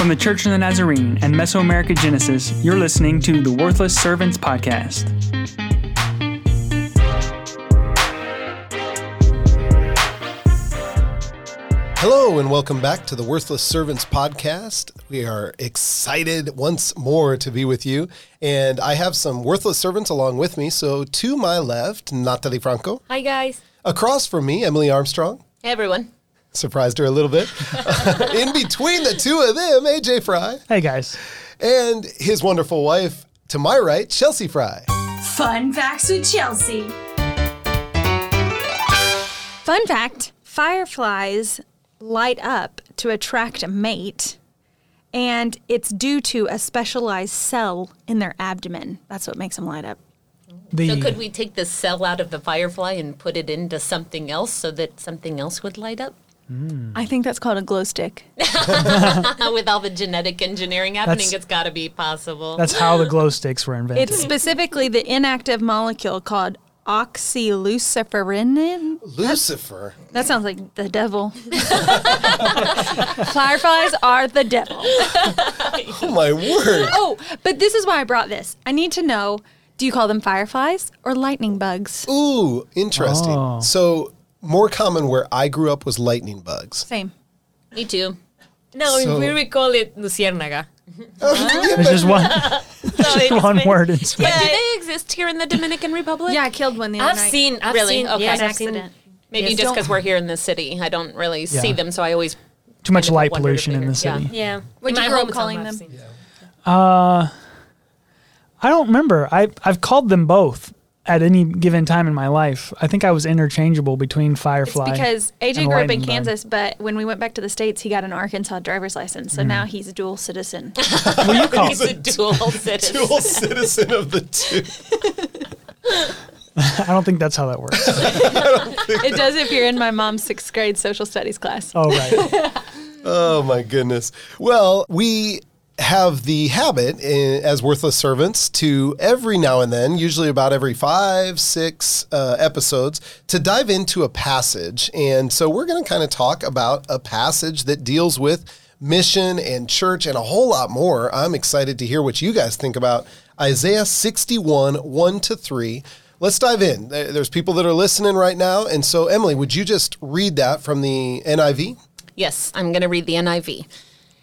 From the Church of the Nazarene and Mesoamerica Genesis, you're listening to the Worthless Servants Podcast. Hello, and welcome back to the Worthless Servants Podcast. We are excited once more to be with you. And I have some worthless servants along with me. So, to my left, Natalie Franco. Hi, guys. Across from me, Emily Armstrong. Hey, everyone. Surprised her a little bit. In between the two of them, AJ Fry. Hey, guys. And his wonderful wife, to my right, Chelsea Fry. Fun facts with Chelsea. Fun fact fireflies light up to attract a mate, and it's due to a specialized cell in their abdomen. That's what makes them light up. The, So, could we take the cell out of the firefly and put it into something else so that something else would light up? I think that's called a glow stick. With all the genetic engineering happening, That's- it's got to be possible. that's how the glow sticks were invented. It's specifically the inactive molecule called oxyluciferin. Lucifer. That sounds like the devil. Fireflies are the devil. Oh, my word. Oh, but this is why I brought this. I need to know do you call them fireflies or lightning bugs? Ooh, interesting. Oh. So, more common where I grew up was lightning bugs. Same. Me too. No, So- we we call it luciérnaga. Oh, ah. There's just one, just one word in Spanish. But do they exist here in the Dominican Republic? Yeah, I killed one the other I've night. seen, I've Really? seen, Okay. yes, An I've seen- accident. Maybe Yes. just Don't- because we're here in the city. I don't really see Yeah. them, so I always. Too much light wondered if pollution they in were- the city. Yeah. What'd you my grow up hometown, calling I've them? seen. Uh, I don't remember. I I've called them both at any given time in my life. I think I was interchangeable between It's Firefly. because AJ and grew up in lightning bug. Kansas, but when we went back to the States, he got an Arkansas driver's license. So mm. now he's a dual citizen. Well, you call He's a dual citizen. Dual citizen of the two. I don't think that's how that works. it does if you're in my mom's sixth grade social studies class. Oh, right. Oh my goodness. Well, we have the habit eh, as worthless servants to every now and then, usually about every five, six uh, episodes, to dive into a passage. And so we're going to kind of talk about a passage that deals with mission and church and a whole lot more. I'm excited to hear what you guys think about Isaiah 61, 1 to 3. Let's dive in. There's people that are listening right now. And so, Emily, would you just read that from the NIV? Yes, I'm going to read the NIV.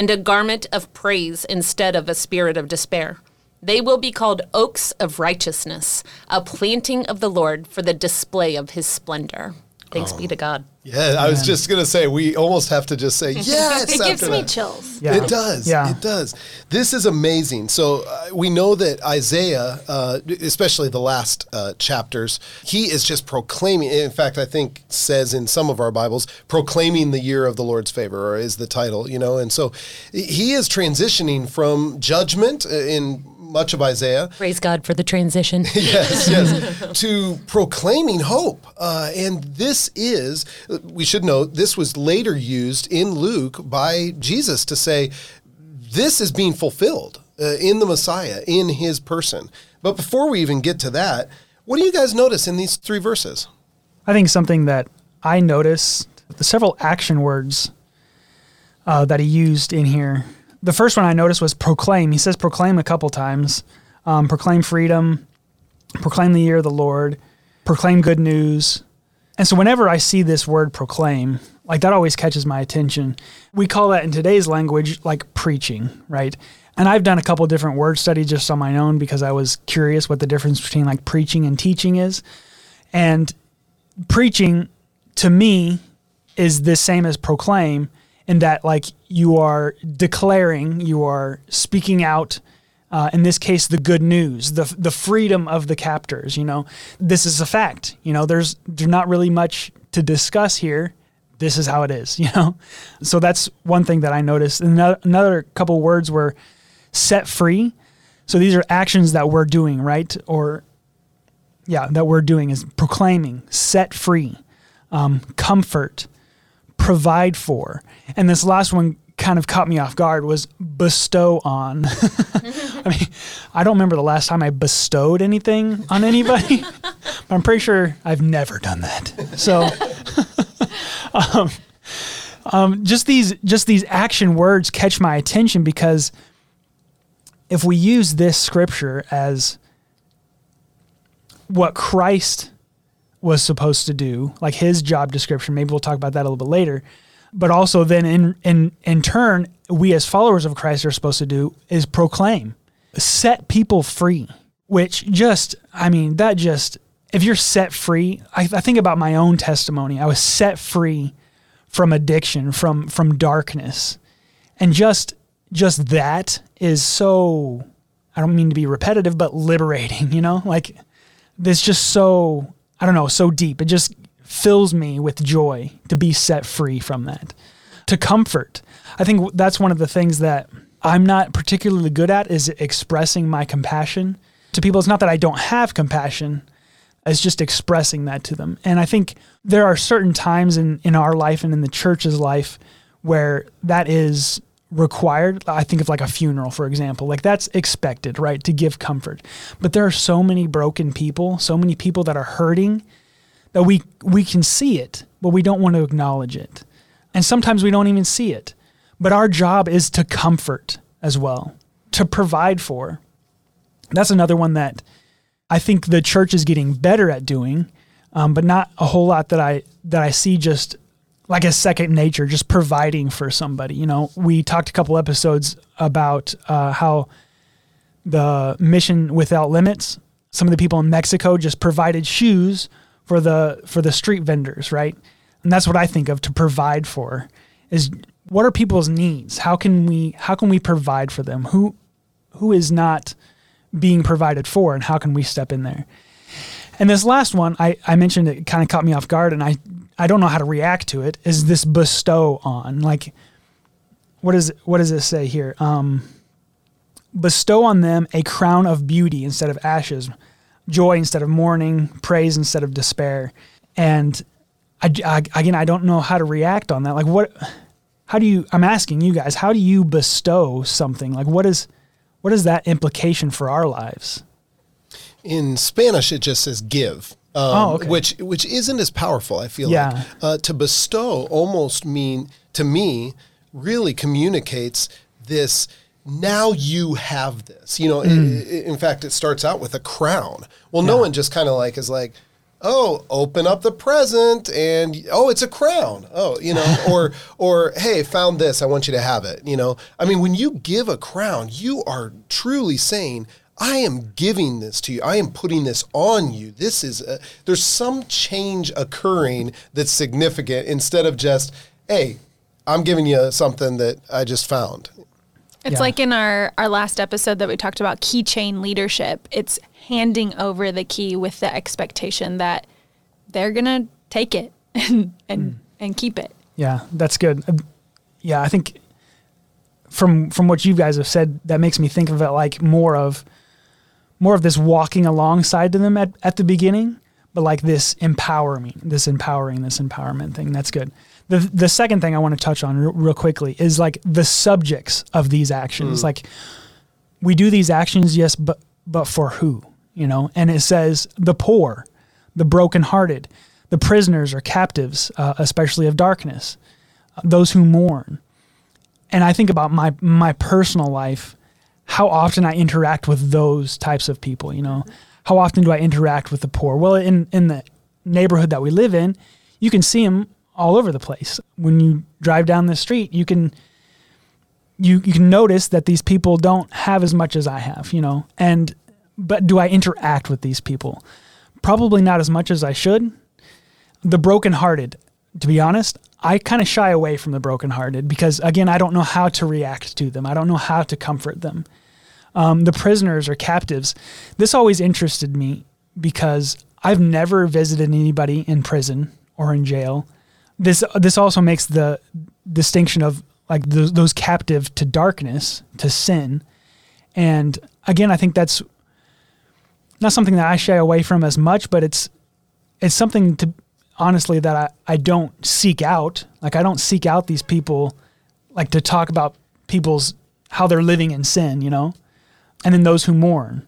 and a garment of praise instead of a spirit of despair. They will be called oaks of righteousness, a planting of the Lord for the display of his splendor. Thanks be to God. Yeah, I was just gonna say we almost have to just say yes. It gives me that. chills. Yeah. It does. Yeah. It does. This is amazing. So uh, we know that Isaiah, uh, especially the last uh, chapters, he is just proclaiming. In fact, I think says in some of our Bibles, proclaiming the year of the Lord's favor, or is the title. You know, and so he is transitioning from judgment uh, in much of Isaiah Praise God for the transition. yes, yes, to proclaiming hope. Uh, and this is, we should note, this was later used in Luke by Jesus to say, this is being fulfilled uh, in the Messiah, in his person. But before we even get to that, what do you guys notice in these three verses? I think something that I noticed the several action words uh, that he used in here. The first one I noticed was proclaim. He says proclaim a couple times. Um, proclaim freedom, proclaim the year of the Lord, proclaim good news. And so whenever I see this word proclaim, like that always catches my attention. We call that in today's language like preaching, right? And I've done a couple different word studies just on my own because I was curious what the difference between like preaching and teaching is. And preaching to me is the same as proclaim in that like you are declaring, you are speaking out. Uh, in this case, the good news, the the freedom of the captors. You know, this is a fact. You know, there's there's not really much to discuss here. This is how it is. You know, so that's one thing that I noticed. And another, another couple words were set free. So these are actions that we're doing, right? Or yeah, that we're doing is proclaiming, set free, um, comfort, provide for. And this last one kind of caught me off guard was bestow on. I mean, I don't remember the last time I bestowed anything on anybody, but I'm pretty sure I've never done that. So, um, um, just these just these action words catch my attention because if we use this scripture as what Christ was supposed to do, like his job description. Maybe we'll talk about that a little bit later. But also then in in in turn, we as followers of Christ are supposed to do is proclaim, set people free. Which just, I mean, that just if you're set free, I, I think about my own testimony. I was set free from addiction, from from darkness, and just just that is so. I don't mean to be repetitive, but liberating. You know, like this just so I don't know, so deep. It just fills me with joy to be set free from that. To comfort. I think that's one of the things that I'm not particularly good at is expressing my compassion to people. It's not that I don't have compassion, it's just expressing that to them. And I think there are certain times in, in our life and in the church's life where that is required. I think of like a funeral, for example. Like that's expected, right? To give comfort. But there are so many broken people, so many people that are hurting that we we can see it, but we don't want to acknowledge it. And sometimes we don't even see it. But our job is to comfort as well, to provide for. That's another one that I think the church is getting better at doing, um, but not a whole lot that I that I see just like a second nature, just providing for somebody. You know, we talked a couple episodes about uh, how the mission without limits. Some of the people in Mexico just provided shoes for the for the street vendors, right? And that's what I think of to provide for is what are people's needs? How can we how can we provide for them? Who who is not being provided for and how can we step in there? And this last one, I, I mentioned it kind of caught me off guard and I, I don't know how to react to it, is this bestow on. Like what is what does it say here? Um, bestow on them a crown of beauty instead of ashes, joy instead of mourning, praise instead of despair. And I, I, again, I don't know how to react on that. Like, what, how do you, I'm asking you guys, how do you bestow something? Like, what is, what is that implication for our lives? In Spanish, it just says give. Um, Oh, okay. Which which isn't as powerful. I feel Yeah. like uh, to bestow almost mean to me really communicates this. Now you have this. You know, Mm. i- in fact, it starts out with a crown. Well, no one just kind of like is like, oh, open up the present and oh, it's a crown. Oh, you know, or or hey, found this. I want you to have it. You know, I mean, when you give a crown, you are truly saying. I am giving this to you. I am putting this on you. This is a, there's some change occurring that's significant instead of just, hey, I'm giving you something that I just found. It's Yeah. like in our, our last episode that we talked about keychain leadership. It's handing over the key with the expectation that they're gonna take it and and, and keep it. Yeah, that's good. Uh, Yeah, I think from from what you guys have said, that makes me think of it like more of more of this walking alongside to them at, at the beginning, but like this empowering, this empowering, this empowerment thing. That's good. The the second thing I want to touch on real, real quickly is like the subjects of these actions. Like we do these actions, yes, but but for who? You know, and it says the poor, the brokenhearted, the prisoners or captives, uh, especially of darkness, those who mourn. And I think about my my personal life, how often I interact with those types of people. You know, how often do I interact with the poor? Well, in in the neighborhood that we live in, you can see them all over the place. When you drive down the street, you can you you can notice that these people don't have as much as I have, you know. And but do I interact with these people? Probably not as much as I should. The brokenhearted, to be honest, I kind of shy away from the brokenhearted because again, I don't know how to react to them. I don't know how to comfort them. Um, the prisoners or captives, this always interested me because I've never visited anybody in prison or in jail. This this also makes the distinction of like those, those captive to darkness, to sin, And again, I think that's not something that I shy away from as much, but it's it's something to honestly that I, I don't seek out. Like I don't seek out these people like to talk about people's how they're living in sin, you know? And then those who mourn.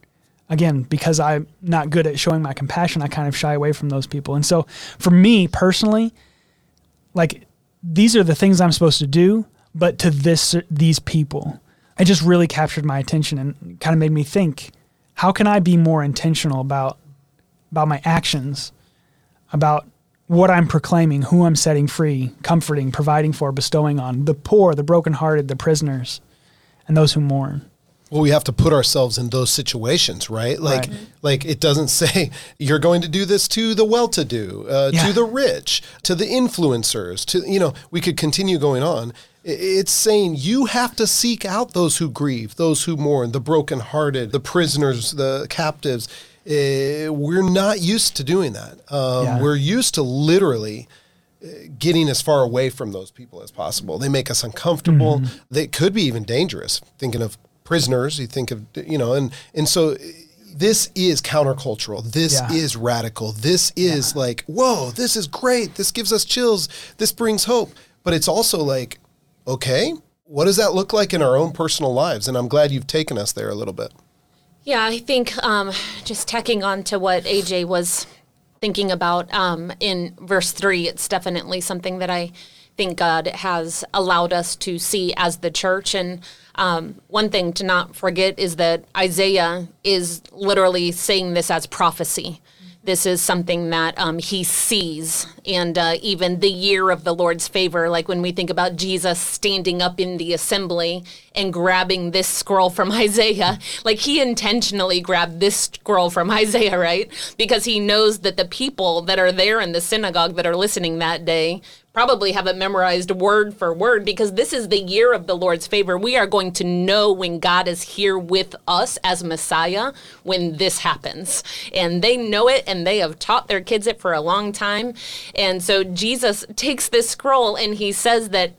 Again, because I'm not good at showing my compassion, I kind of shy away from those people. And so for me personally, like these are the things I'm supposed to do, but to this these people. It just really captured my attention and kind of made me think, how can I be more intentional about about my actions, about what I'm proclaiming, who I'm setting free, comforting, providing for, bestowing on the poor, the brokenhearted, the prisoners, and those who mourn. Well, we have to put ourselves in those situations, right? Like, Right. like it doesn't say you're going to do this to the well-to-do, uh, Yeah. to the rich, to the influencers, to you know. We could continue going on. It's saying you have to seek out those who grieve, those who mourn, the brokenhearted, the prisoners, the captives. Uh, we're not used to doing that. Um, Yeah. We're used to literally getting as far away from those people as possible. They make us uncomfortable. Mm-hmm. They could be even dangerous. Thinking of prisoners, you think of you know, and and so this is countercultural. This Yeah. is radical. This is like, whoa, this is great. This gives us chills. This brings hope. But it's also like, okay, what does that look like in our own personal lives? And I'm glad you've taken us there a little bit. Yeah, I think um, just tacking on to what AJ was thinking about um, in verse three, it's definitely something that I think God has allowed us to see as the church. And um, one thing to not forget is that Isaiah is literally saying this as prophecy. This is something that um, he sees, and uh, even the year of the Lord's favor, like when we think about Jesus standing up in the assembly and grabbing this scroll from Isaiah, like he intentionally grabbed this scroll from Isaiah, right? Because he knows that the people that are there in the synagogue that are listening that day probably have it memorized word for word because this is the year of the Lord's favor. We are going to know when God is here with us as Messiah when this happens. And they know it and they have taught their kids it for a long time. And so Jesus takes this scroll and he says that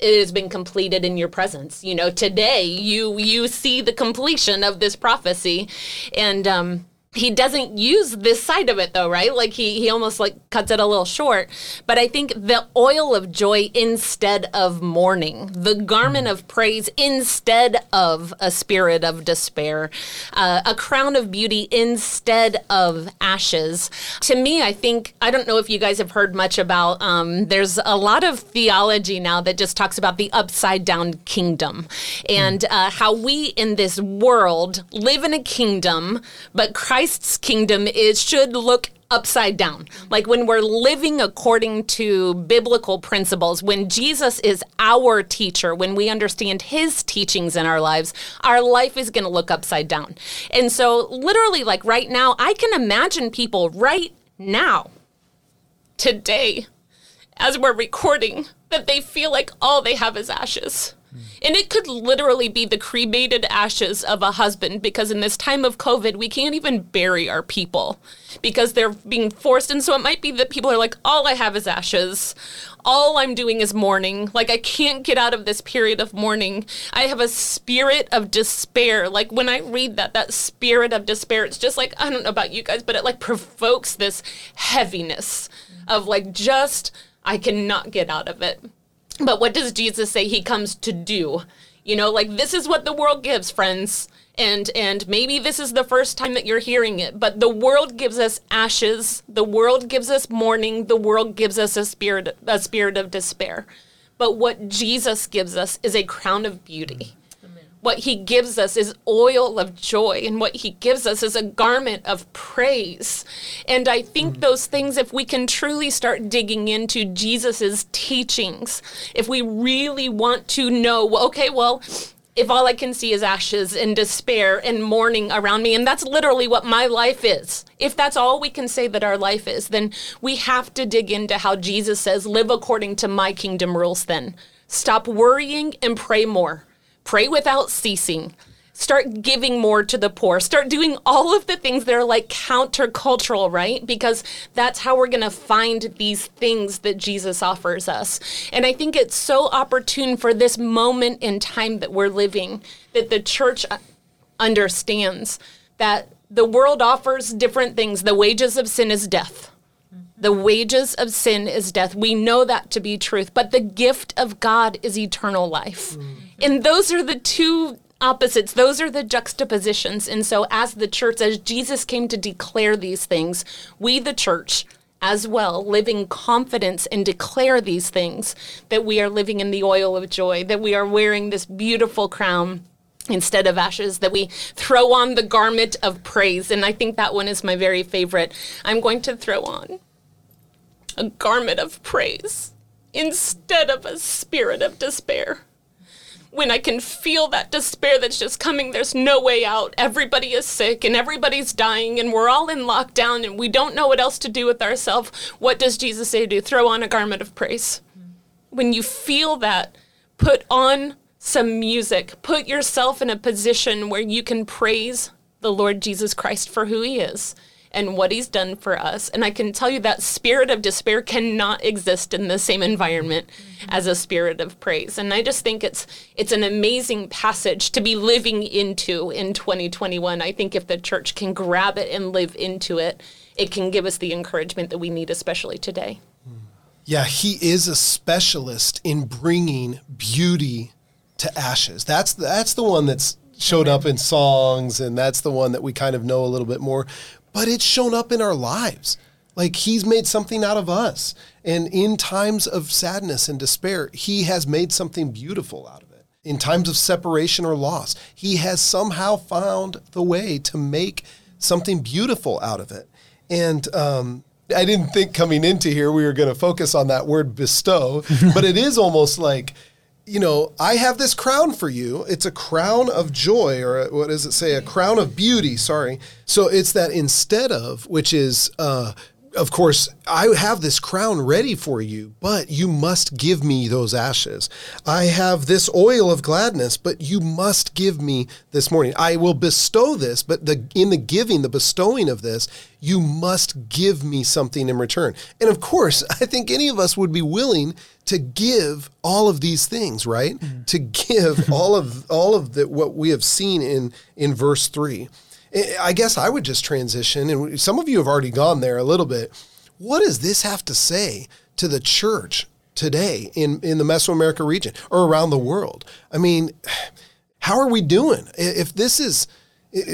it has been completed in your presence. You know, today you you see the completion of this prophecy. And um he doesn't use this side of it though, right? Like he he almost like cuts it a little short. But I think the oil of joy instead of mourning, the garment of praise instead of a spirit of despair, uh, a crown of beauty instead of ashes. To me, I think I don't know if you guys have heard much about. Um, there's a lot of theology now that just talks about the upside down kingdom and uh, how we in this world live in a kingdom, but Christ's kingdom is should look upside down. Like when we're living according to biblical principles, when Jesus is our teacher, when we understand his teachings in our lives, our life is going to look upside down. And so, literally, like right now, I can imagine people right now, today, as we're recording, that they feel like all they have is ashes. And it could literally be the cremated ashes of a husband because in this time of COVID, we can't even bury our people because they're being forced. And so it might be that people are like, all I have is ashes. All I'm doing is mourning. Like, I can't get out of this period of mourning. I have a spirit of despair. Like, when I read that, that spirit of despair, it's just like, I don't know about you guys, but it like provokes this heaviness of like, just, I cannot get out of it. But what does Jesus say he comes to do? You know, like this is what the world gives, friends. And and maybe this is the first time that you're hearing it, but the world gives us ashes, the world gives us mourning, the world gives us a spirit a spirit of despair. But what Jesus gives us is a crown of beauty. What he gives us is oil of joy, and what he gives us is a garment of praise. And I think mm. those things, if we can truly start digging into Jesus's teachings, if we really want to know, okay, well, if all I can see is ashes and despair and mourning around me, and that's literally what my life is, if that's all we can say that our life is, then we have to dig into how Jesus says, live according to my kingdom rules then. Stop worrying and pray more. Pray without ceasing. Start giving more to the poor. Start doing all of the things that are like countercultural, right? Because that's how we're going to find these things that Jesus offers us. And I think it's so opportune for this moment in time that we're living that the church understands that the world offers different things. The wages of sin is death. The wages of sin is death. We know that to be truth, but the gift of God is eternal life. Mm. And those are the two opposites. Those are the juxtapositions. And so, as the church, as Jesus came to declare these things, we, the church, as well, live in confidence and declare these things that we are living in the oil of joy, that we are wearing this beautiful crown instead of ashes, that we throw on the garment of praise. And I think that one is my very favorite. I'm going to throw on a garment of praise instead of a spirit of despair. When I can feel that despair that's just coming, there's no way out. Everybody is sick and everybody's dying, and we're all in lockdown and we don't know what else to do with ourselves. What does Jesus say to do? Throw on a garment of praise. When you feel that, put on some music. Put yourself in a position where you can praise the Lord Jesus Christ for who he is and what he's done for us. And I can tell you that spirit of despair cannot exist in the same environment mm-hmm. as a spirit of praise. And I just think it's it's an amazing passage to be living into in 2021. I think if the church can grab it and live into it, it can give us the encouragement that we need especially today. Mm. Yeah, he is a specialist in bringing beauty to ashes. That's the, that's the one that's showed up in songs, and that's the one that we kind of know a little bit more. But it's shown up in our lives. Like he's made something out of us. And in times of sadness and despair, he has made something beautiful out of it. In times of separation or loss, he has somehow found the way to make something beautiful out of it. And um, I didn't think coming into here we were going to focus on that word bestow, but it is almost like, you know, I have this crown for you. It's a crown of joy, or what does it say? A crown of beauty. Sorry. So it's that instead of, which is, uh, of course, I have this crown ready for you, but you must give me those ashes. I have this oil of gladness, but you must give me this mourning. I will bestow this, but the in the giving, the bestowing of this, you must give me something in return. And of course, I think any of us would be willing to give all of these things, right? Mm-hmm. To give all of all of the, what we have seen in in verse 3. I guess I would just transition, and some of you have already gone there a little bit. What does this have to say to the church today in, in the Mesoamerica region or around the world? I mean, how are we doing? If this is,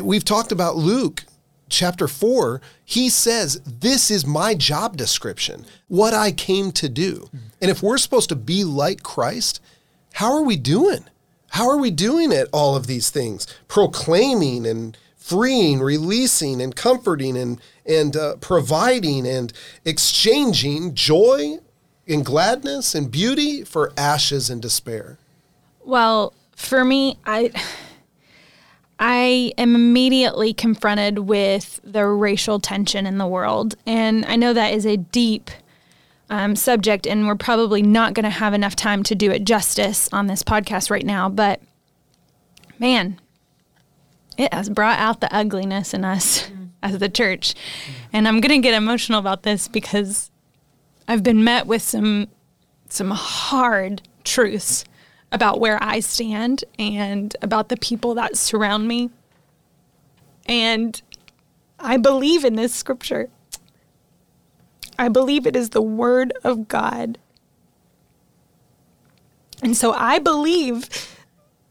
we've talked about Luke chapter 4, he says, This is my job description, what I came to do. And if we're supposed to be like Christ, how are we doing? How are we doing at all of these things? Proclaiming and freeing, releasing, and comforting, and and uh, providing and exchanging joy and gladness and beauty for ashes and despair. Well, for me, I I am immediately confronted with the racial tension in the world, and I know that is a deep um, subject, and we're probably not going to have enough time to do it justice on this podcast right now. But man, it has brought out the ugliness in us as the church, and I'm going to get emotional about this because I've been met with some some hard truths about where I stand and about the people that surround me. And I believe in this scripture. I believe it is the word of God. And so I believe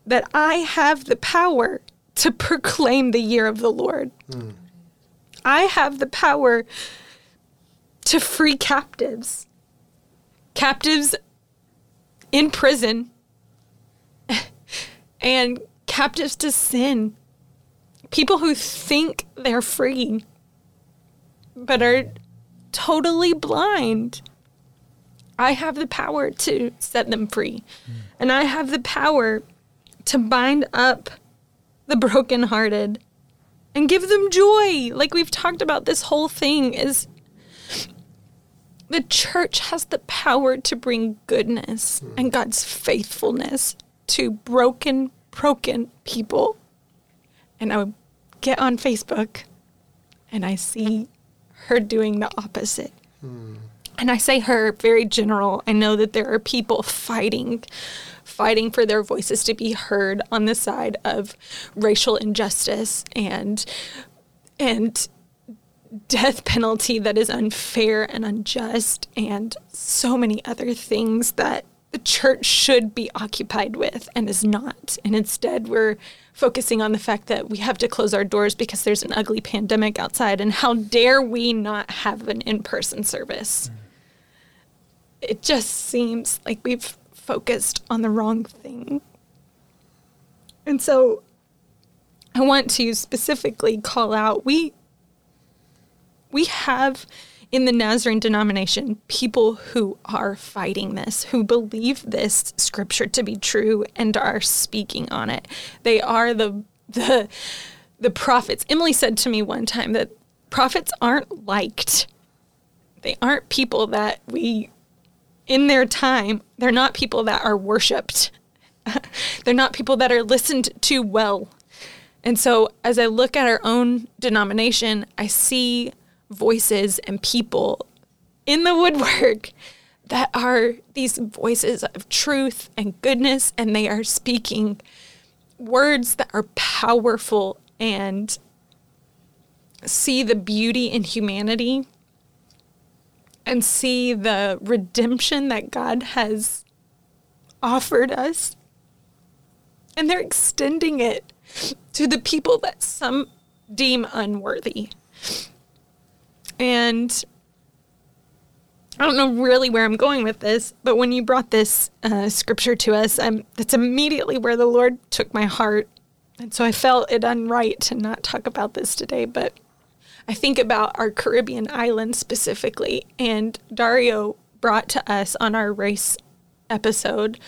that I have the power to proclaim the year of the Lord. Hmm. I have the power to free captives, captives in prison and captives to sin. People who think they're free, but are totally blind. I have the power to set them free. Hmm. And I have the power to bind up the brokenhearted and give them joy. Like we've talked about this whole thing is the church has the power to bring goodness and God's faithfulness to broken, broken people. And I would get on Facebook and I see her doing the opposite. Hmm. and I say her very general. I know that there are people fighting fighting for their voices to be heard on the side of racial injustice and and death penalty that is unfair and unjust and so many other things that the church should be occupied with and is not. And instead, we're focusing on the fact that we have to close our doors because there's an ugly pandemic outside. And how dare we not have an in person service? Mm. It just seems like we've focused on the wrong thing. And so I want to specifically call out we we have in the Nazarene denomination people who are fighting this, who believe this scripture to be true and are speaking on it. They are the the the prophets. Emily said to me one time that prophets aren't liked. They aren't people that we in their time, they're not people that are worshiped. they're not people that are listened to well. And so as I look at our own denomination, I see voices and people in the woodwork that are these voices of truth and goodness, and they are speaking words that are powerful and see the beauty in humanity and see the redemption that God has offered us. And they're extending it to the people that some deem unworthy. And I don't know really where I'm going with this, but when you brought this uh, scripture to us, I'm, that's immediately where the Lord took my heart. And so I felt it unright to not talk about this today, but I think about our Caribbean islands specifically. And Dario brought to us on our race episode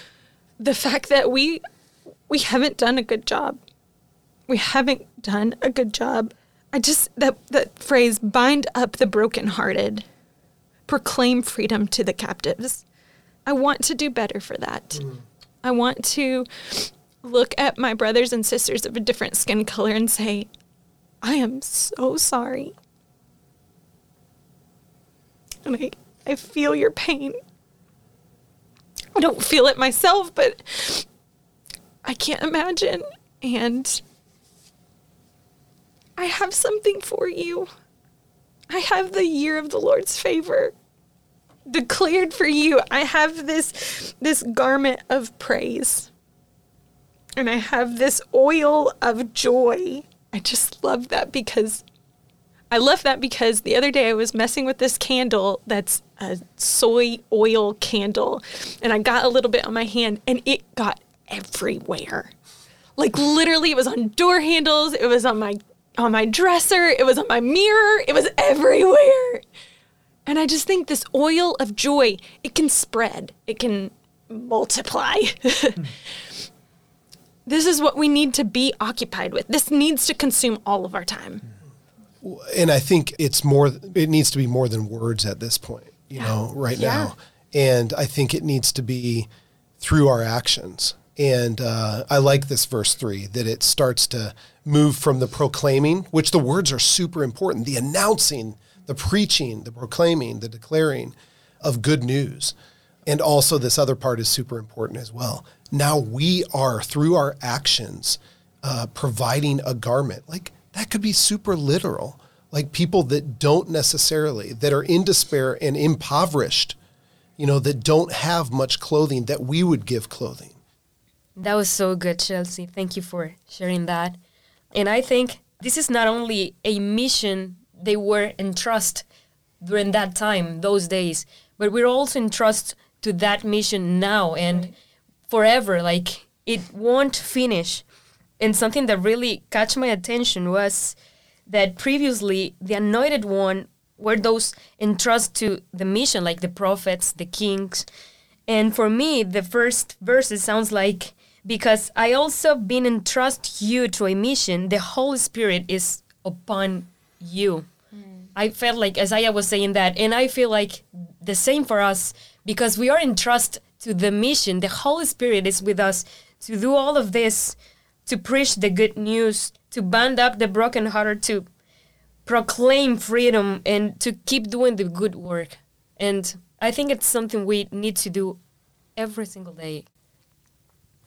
the fact that we we haven't done a good job. We haven't done a good job I just that that phrase bind up the brokenhearted, proclaim freedom to the captives. I want to do better for that. Mm. I want to look at my brothers and sisters of a different skin color and say, I am so sorry. And I, I feel your pain. I don't feel it myself, but I can't imagine. And I have something for you. I have the year of the Lord's favor declared for you. I have this this garment of praise. And I have this oil of joy. I just love that because I love that because the other day I was messing with this candle that's a soy oil candle and I got a little bit on my hand and it got everywhere. Like literally it was on door handles, it was on my on my dresser, it was on my mirror, it was everywhere. And I just think this oil of joy, it can spread, it can multiply. this is what we need to be occupied with. This needs to consume all of our time. And I think it's more, it needs to be more than words at this point, you know, right yeah. now. And I think it needs to be through our actions. And uh, I like this verse three that it starts to move from the proclaiming, which the words are super important, the announcing, the preaching, the proclaiming, the declaring of good news. And also, this other part is super important as well. Now we are, through our actions, uh, providing a garment. Like that could be super literal. Like people that don't necessarily, that are in despair and impoverished, you know, that don't have much clothing, that we would give clothing that was so good, Chelsea. Thank you for sharing that. And I think this is not only a mission they were in trust during that time, those days, but we're also in trust to that mission now and forever. Like it won't finish. And something that really catch my attention was that previously the anointed one were those entrusted to the mission, like the prophets, the kings. And for me, the first verses sounds like because I also been entrust you to a mission. The Holy Spirit is upon you. Mm. I felt like Isaiah was saying that, and I feel like the same for us because we are entrust to the mission. The Holy Spirit is with us to do all of this, to preach the good news, to bind up the brokenhearted, to proclaim freedom, and to keep doing the good work. And I think it's something we need to do every single day.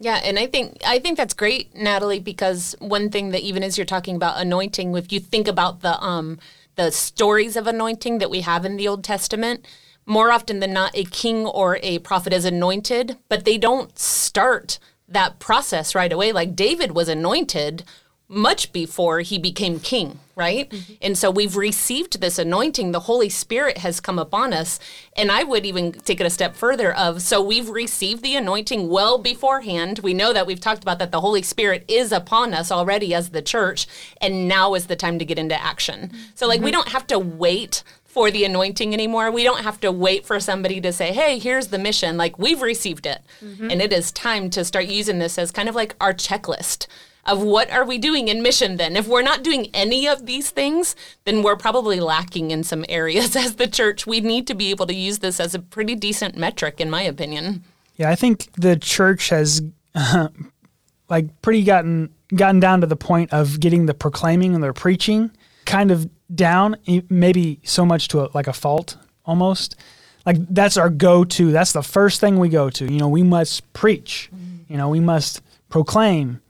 Yeah, and I think I think that's great, Natalie, because one thing that even as you're talking about anointing, if you think about the um the stories of anointing that we have in the Old Testament, more often than not, a king or a prophet is anointed, but they don't start that process right away. Like David was anointed much before he became king, right? Mm-hmm. And so we've received this anointing. The Holy Spirit has come upon us. And I would even take it a step further of so we've received the anointing well beforehand. We know that we've talked about that the Holy Spirit is upon us already as the church, and now is the time to get into action. So like mm-hmm. we don't have to wait for the anointing anymore. We don't have to wait for somebody to say, hey, here's the mission. Like, we've received it. Mm-hmm. And it is time to start using this as kind of like our checklist of what are we doing in mission then? If we're not doing any of these things, then we're probably lacking in some areas as the church. We need to be able to use this as a pretty decent metric, in my opinion. Yeah, I think the church has uh, like pretty gotten gotten down to the point of getting the proclaiming and the preaching kind of down, maybe so much to a, like a fault almost. Like that's our go-to. That's the first thing we go to. You know, we must preach. You know, we must proclaim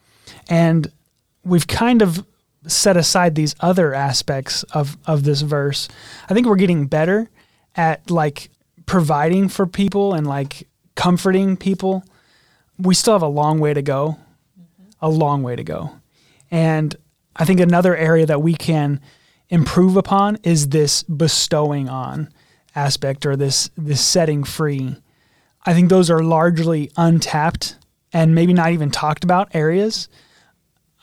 and we've kind of set aside these other aspects of, of this verse. I think we're getting better at like providing for people and like comforting people. We still have a long way to go, mm-hmm. a long way to go. And I think another area that we can improve upon is this bestowing on aspect or this this setting free. I think those are largely untapped and maybe not even talked about areas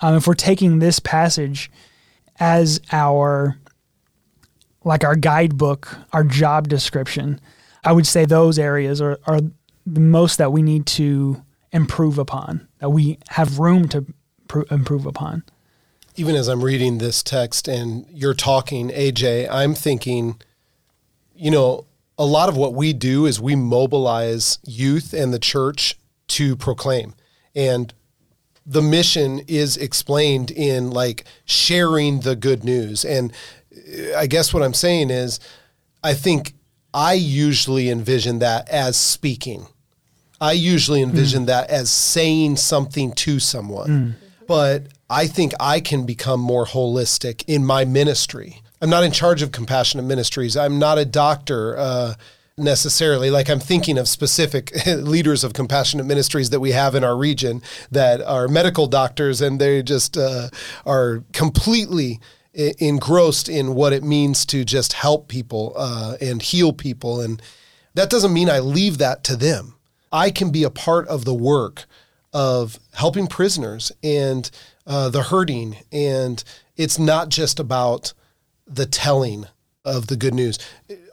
um, if we're taking this passage as our like our guidebook, our job description, I would say those areas are, are the most that we need to improve upon, that we have room to pr- improve upon. Even as I'm reading this text and you're talking, AJ, I'm thinking, you know, a lot of what we do is we mobilize youth and the church to proclaim. And the mission is explained in like sharing the good news. And I guess what I'm saying is, I think I usually envision that as speaking. I usually envision mm. that as saying something to someone. Mm. But I think I can become more holistic in my ministry. I'm not in charge of compassionate ministries. I'm not a doctor. Uh, necessarily. Like I'm thinking of specific leaders of compassionate ministries that we have in our region that are medical doctors, and they just uh, are completely engrossed in what it means to just help people uh, and heal people. And that doesn't mean I leave that to them. I can be a part of the work of helping prisoners and uh, the hurting. And it's not just about the telling of the good news.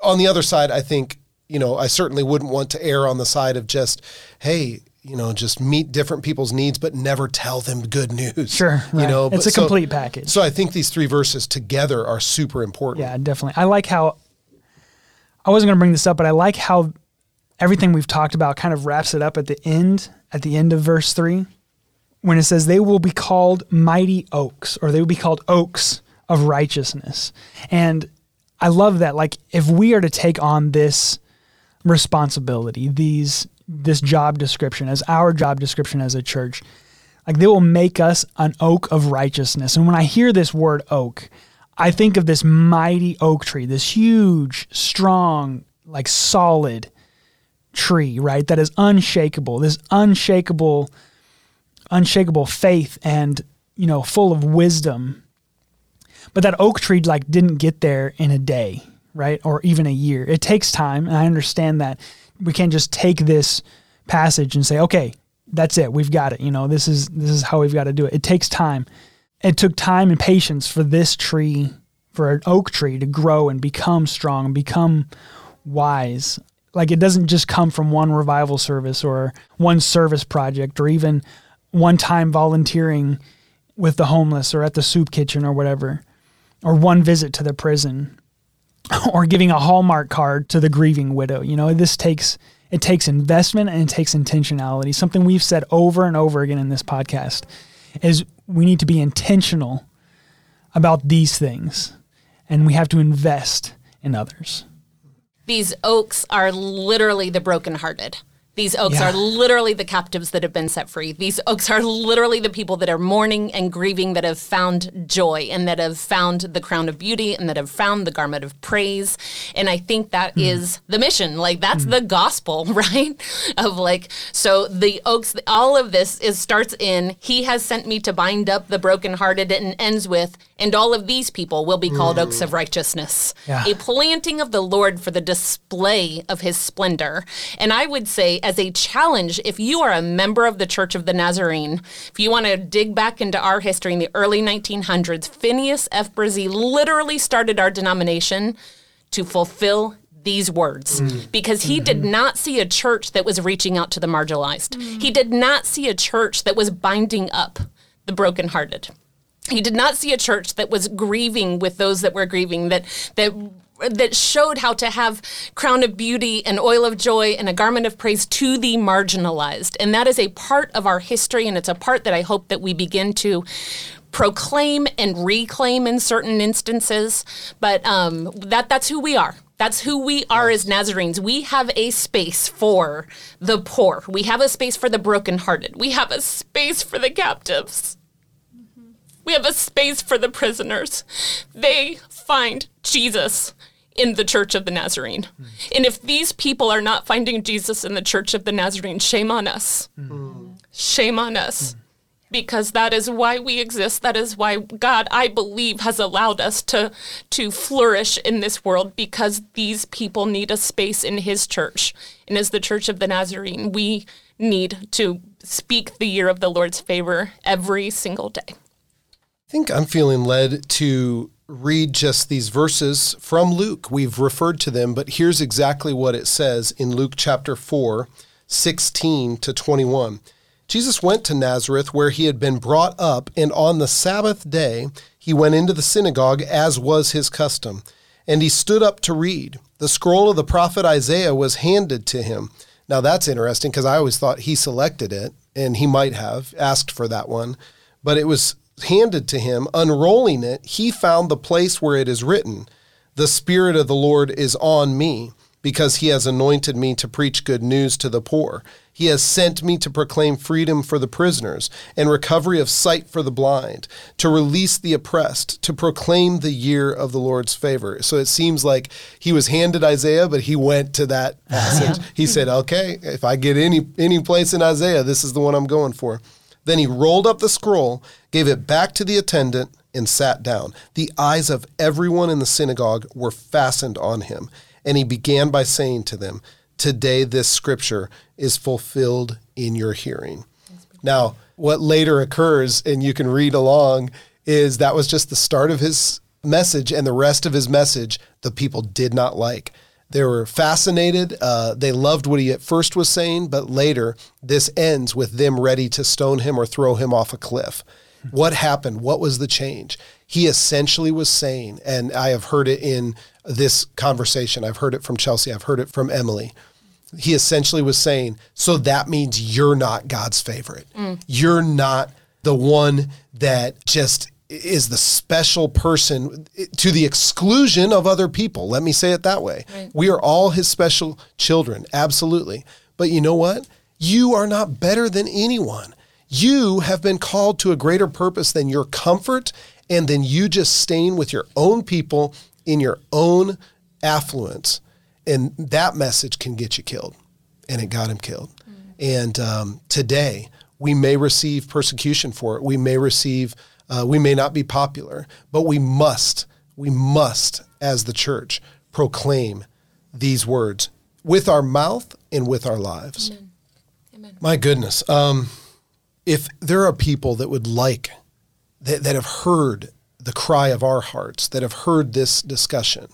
On the other side, I think you know, I certainly wouldn't want to err on the side of just, hey, you know, just meet different people's needs, but never tell them good news. Sure, right. you know, it's a complete package. So I think these three verses together are super important. Yeah, definitely. I like how I wasn't going to bring this up, but I like how everything we've talked about kind of wraps it up at the end, at the end of verse three, when it says they will be called mighty oaks, or they will be called oaks of righteousness, and I love that. Like, if we are to take on this responsibility, these this job description as our job description as a church, like they will make us an oak of righteousness. And when I hear this word oak, I think of this mighty oak tree, this huge, strong, like solid tree, right? That is unshakable, this unshakable, unshakable faith and, you know, full of wisdom. But that oak tree like didn't get there in a day right? Or even a year. It takes time. And I understand that we can't just take this passage and say, okay, that's it. We've got it. You know, this is this is how we've got to do it. It takes time. It took time and patience for this tree, for an oak tree to grow and become strong and become wise. Like it doesn't just come from one revival service or one service project or even one time volunteering with the homeless or at the soup kitchen or whatever, or one visit to the prison or giving a Hallmark card to the grieving widow. You know, this takes it takes investment and it takes intentionality. Something we've said over and over again in this podcast is we need to be intentional about these things and we have to invest in others. These oaks are literally the brokenhearted. These oaks Yeah. are literally the captives that have been set free. These oaks are literally the people that are mourning and grieving that have found joy and that have found the crown of beauty and that have found the garment of praise. And I think that hmm. is the mission. Like that's hmm. the gospel, right? Of like so the oaks all of this is starts in he has sent me to bind up the brokenhearted and ends with and all of these people will be called oaks of hmm. righteousness. Yeah. A planting of the Lord for the display of his splendor. And I would say, as a challenge, if you are a member of the Church of the Nazarene, if you want to dig back into our history in the early 1900s, Phineas F. Bresee literally started our denomination to fulfill these words mm. because he did mm-hmm. not see a church that was reaching out to the marginalized. Mm. He did not see a church that was binding up the brokenhearted. He did not see a church that was grieving with those that were grieving, that that that showed how to have crown of beauty and oil of joy and a garment of praise to the marginalized. And that is a part of our history and it's a part that I hope that we begin to proclaim and reclaim in certain instances. But um, that that's who we are. That's who we are as Nazarenes. We have a space for the poor. We have a space for the brokenhearted. We have a space for the captives. We have a space for the prisoners. They find Jesus in the Church of the Nazarene. And if these people are not finding Jesus in the Church of the Nazarene, shame on us. Shame on us. Because that is why we exist. That is why God, I believe, has allowed us to, to flourish in this world because these people need a space in His church. And as the Church of the Nazarene, we need to speak the year of the Lord's favor every single day. I think I'm feeling led to read just these verses from Luke. We've referred to them, but here's exactly what it says in Luke chapter 4, 16 to 21. Jesus went to Nazareth where he had been brought up, and on the Sabbath day he went into the synagogue as was his custom. And he stood up to read. The scroll of the prophet Isaiah was handed to him. Now that's interesting because I always thought he selected it, and he might have asked for that one, but it was handed to him. Unrolling it, he found the place where it is written, The Spirit of the Lord is on me, because he has anointed me to preach good news to the poor. He has sent me to proclaim freedom for the prisoners and recovery of sight for the blind, to release the oppressed, to proclaim the year of the Lord's favor. So it seems like he was handed Isaiah, but he went to that passage. he said, "Okay, if I get any any place in Isaiah, this is the one I'm going for." Then he rolled up the scroll, gave it back to the attendant, and sat down. The eyes of everyone in the synagogue were fastened on him, and he began by saying to them, Today this scripture is fulfilled in your hearing. Now, what later occurs, and you can read along, is that was just the start of his message, and the rest of his message the people did not like. They were fascinated. Uh, they loved what he at first was saying, but later this ends with them ready to stone him or throw him off a cliff. What happened? What was the change? He essentially was saying, and I have heard it in this conversation, I've heard it from Chelsea, I've heard it from Emily. He essentially was saying, so that means you're not God's favorite. You're not the one that just is the special person to the exclusion of other people. Let me say it that way. We are all his special children, absolutely. But you know what? You are not better than anyone. You have been called to a greater purpose than your comfort and then you just staying with your own people in your own affluence. And that message can get you killed. And it got him killed. And um, today, we may receive persecution for it. We may receive, uh, we may not be popular, but we must, we must, as the church, proclaim these words with our mouth and with our lives. My goodness. Um, if there are people that would like, that, that have heard the cry of our hearts, that have heard this discussion,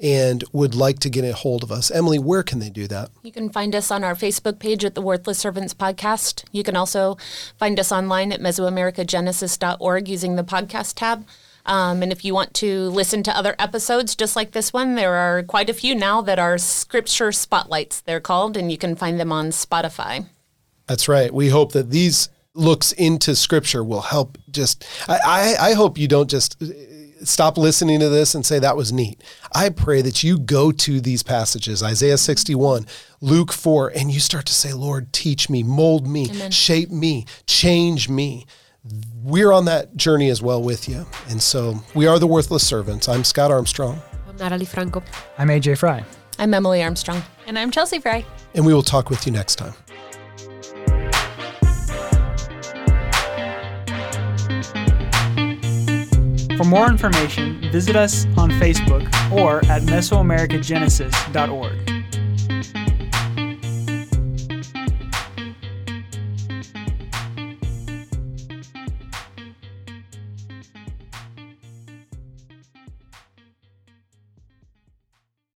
and would like to get a hold of us, Emily, where can they do that? You can find us on our Facebook page at the Worthless Servants Podcast. You can also find us online at Mesoamericagenesis.org using the podcast tab. Um, and if you want to listen to other episodes just like this one, there are quite a few now that are scripture spotlights, they're called, and you can find them on Spotify. That's right. We hope that these looks into scripture will help just I, I, I hope you don't just stop listening to this and say that was neat. I pray that you go to these passages, Isaiah 61, Luke 4, and you start to say, Lord, teach me, mold me, shape me, change me. We're on that journey as well with you. And so we are the worthless servants. I'm Scott Armstrong, I'm Natalie Franco. I'm AJ Fry. I'm Emily Armstrong. And I'm Chelsea Fry. and we will talk with you next time. For more information, visit us on Facebook or at Mesoamericagenesis.org.